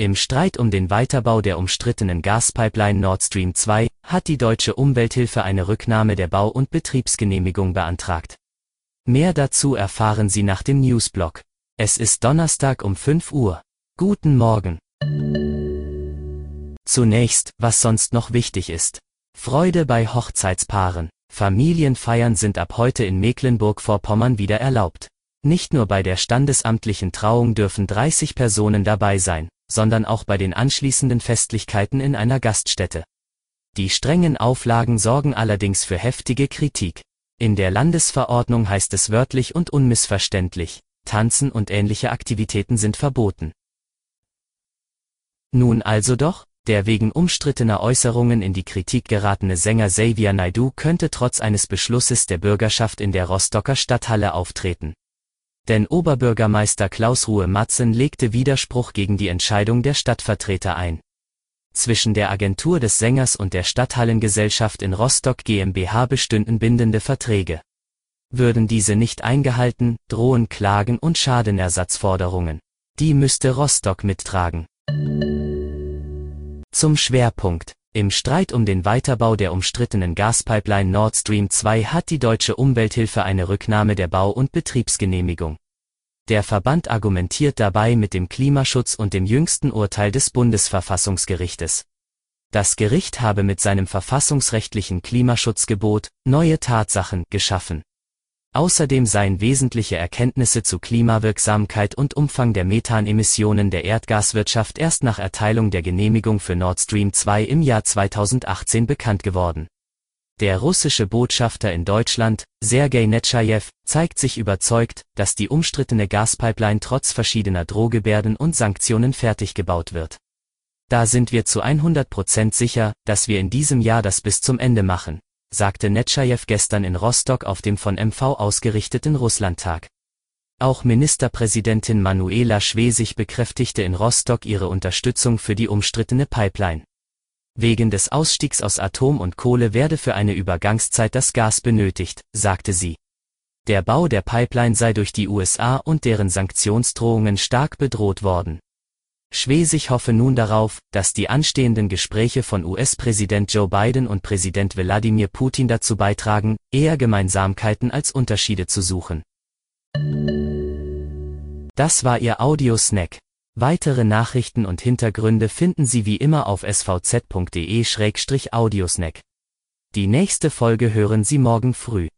Im Streit um den Weiterbau der umstrittenen Gaspipeline Nord Stream 2 hat die deutsche Umwelthilfe eine Rücknahme der Bau- und Betriebsgenehmigung beantragt. Mehr dazu erfahren Sie nach dem Newsblog. Es ist Donnerstag um 5 Uhr. Guten Morgen. Zunächst, was sonst noch wichtig ist. Freude bei Hochzeitspaaren. Familienfeiern sind ab heute in Mecklenburg-Vorpommern wieder erlaubt. Nicht nur bei der standesamtlichen Trauung dürfen 30 Personen dabei sein, sondern auch bei den anschließenden Festlichkeiten in einer Gaststätte. Die strengen Auflagen sorgen allerdings für heftige Kritik. In der Landesverordnung heißt es wörtlich und unmissverständlich, Tanzen und ähnliche Aktivitäten sind verboten. Nun also doch, der wegen umstrittener Äußerungen in die Kritik geratene Sänger Xavier Naidu könnte trotz eines Beschlusses der Bürgerschaft in der Rostocker Stadthalle auftreten. Denn Oberbürgermeister Klaus Ruhe Matzen legte Widerspruch gegen die Entscheidung der Stadtvertreter ein. Zwischen der Agentur des Sängers und der Stadthallengesellschaft in Rostock GmbH bestünden bindende Verträge. Würden diese nicht eingehalten, drohen Klagen und Schadenersatzforderungen. Die müsste Rostock mittragen. Zum Schwerpunkt. Im Streit um den Weiterbau der umstrittenen Gaspipeline Nord Stream 2 hat die deutsche Umwelthilfe eine Rücknahme der Bau- und Betriebsgenehmigung. Der Verband argumentiert dabei mit dem Klimaschutz und dem jüngsten Urteil des Bundesverfassungsgerichtes. Das Gericht habe mit seinem verfassungsrechtlichen Klimaschutzgebot neue Tatsachen geschaffen. Außerdem seien wesentliche Erkenntnisse zu Klimawirksamkeit und Umfang der Methanemissionen der Erdgaswirtschaft erst nach Erteilung der Genehmigung für Nord Stream 2 im Jahr 2018 bekannt geworden. Der russische Botschafter in Deutschland, Sergei Netschajew, zeigt sich überzeugt, dass die umstrittene Gaspipeline trotz verschiedener Drohgebärden und Sanktionen fertig gebaut wird. Da sind wir zu 100 Prozent sicher, dass wir in diesem Jahr das bis zum Ende machen, sagte Netschajew gestern in Rostock auf dem von MV ausgerichteten Russlandtag. Auch Ministerpräsidentin Manuela Schwesig bekräftigte in Rostock ihre Unterstützung für die umstrittene Pipeline. Wegen des Ausstiegs aus Atom und Kohle werde für eine Übergangszeit das Gas benötigt, sagte sie. Der Bau der Pipeline sei durch die USA und deren Sanktionsdrohungen stark bedroht worden. Schwesig hoffe nun darauf, dass die anstehenden Gespräche von US-Präsident Joe Biden und Präsident Wladimir Putin dazu beitragen, eher Gemeinsamkeiten als Unterschiede zu suchen. Das war Ihr Audiosnack. Weitere Nachrichten und Hintergründe finden Sie wie immer auf svz.de-audiosnack. Die nächste Folge hören Sie morgen früh.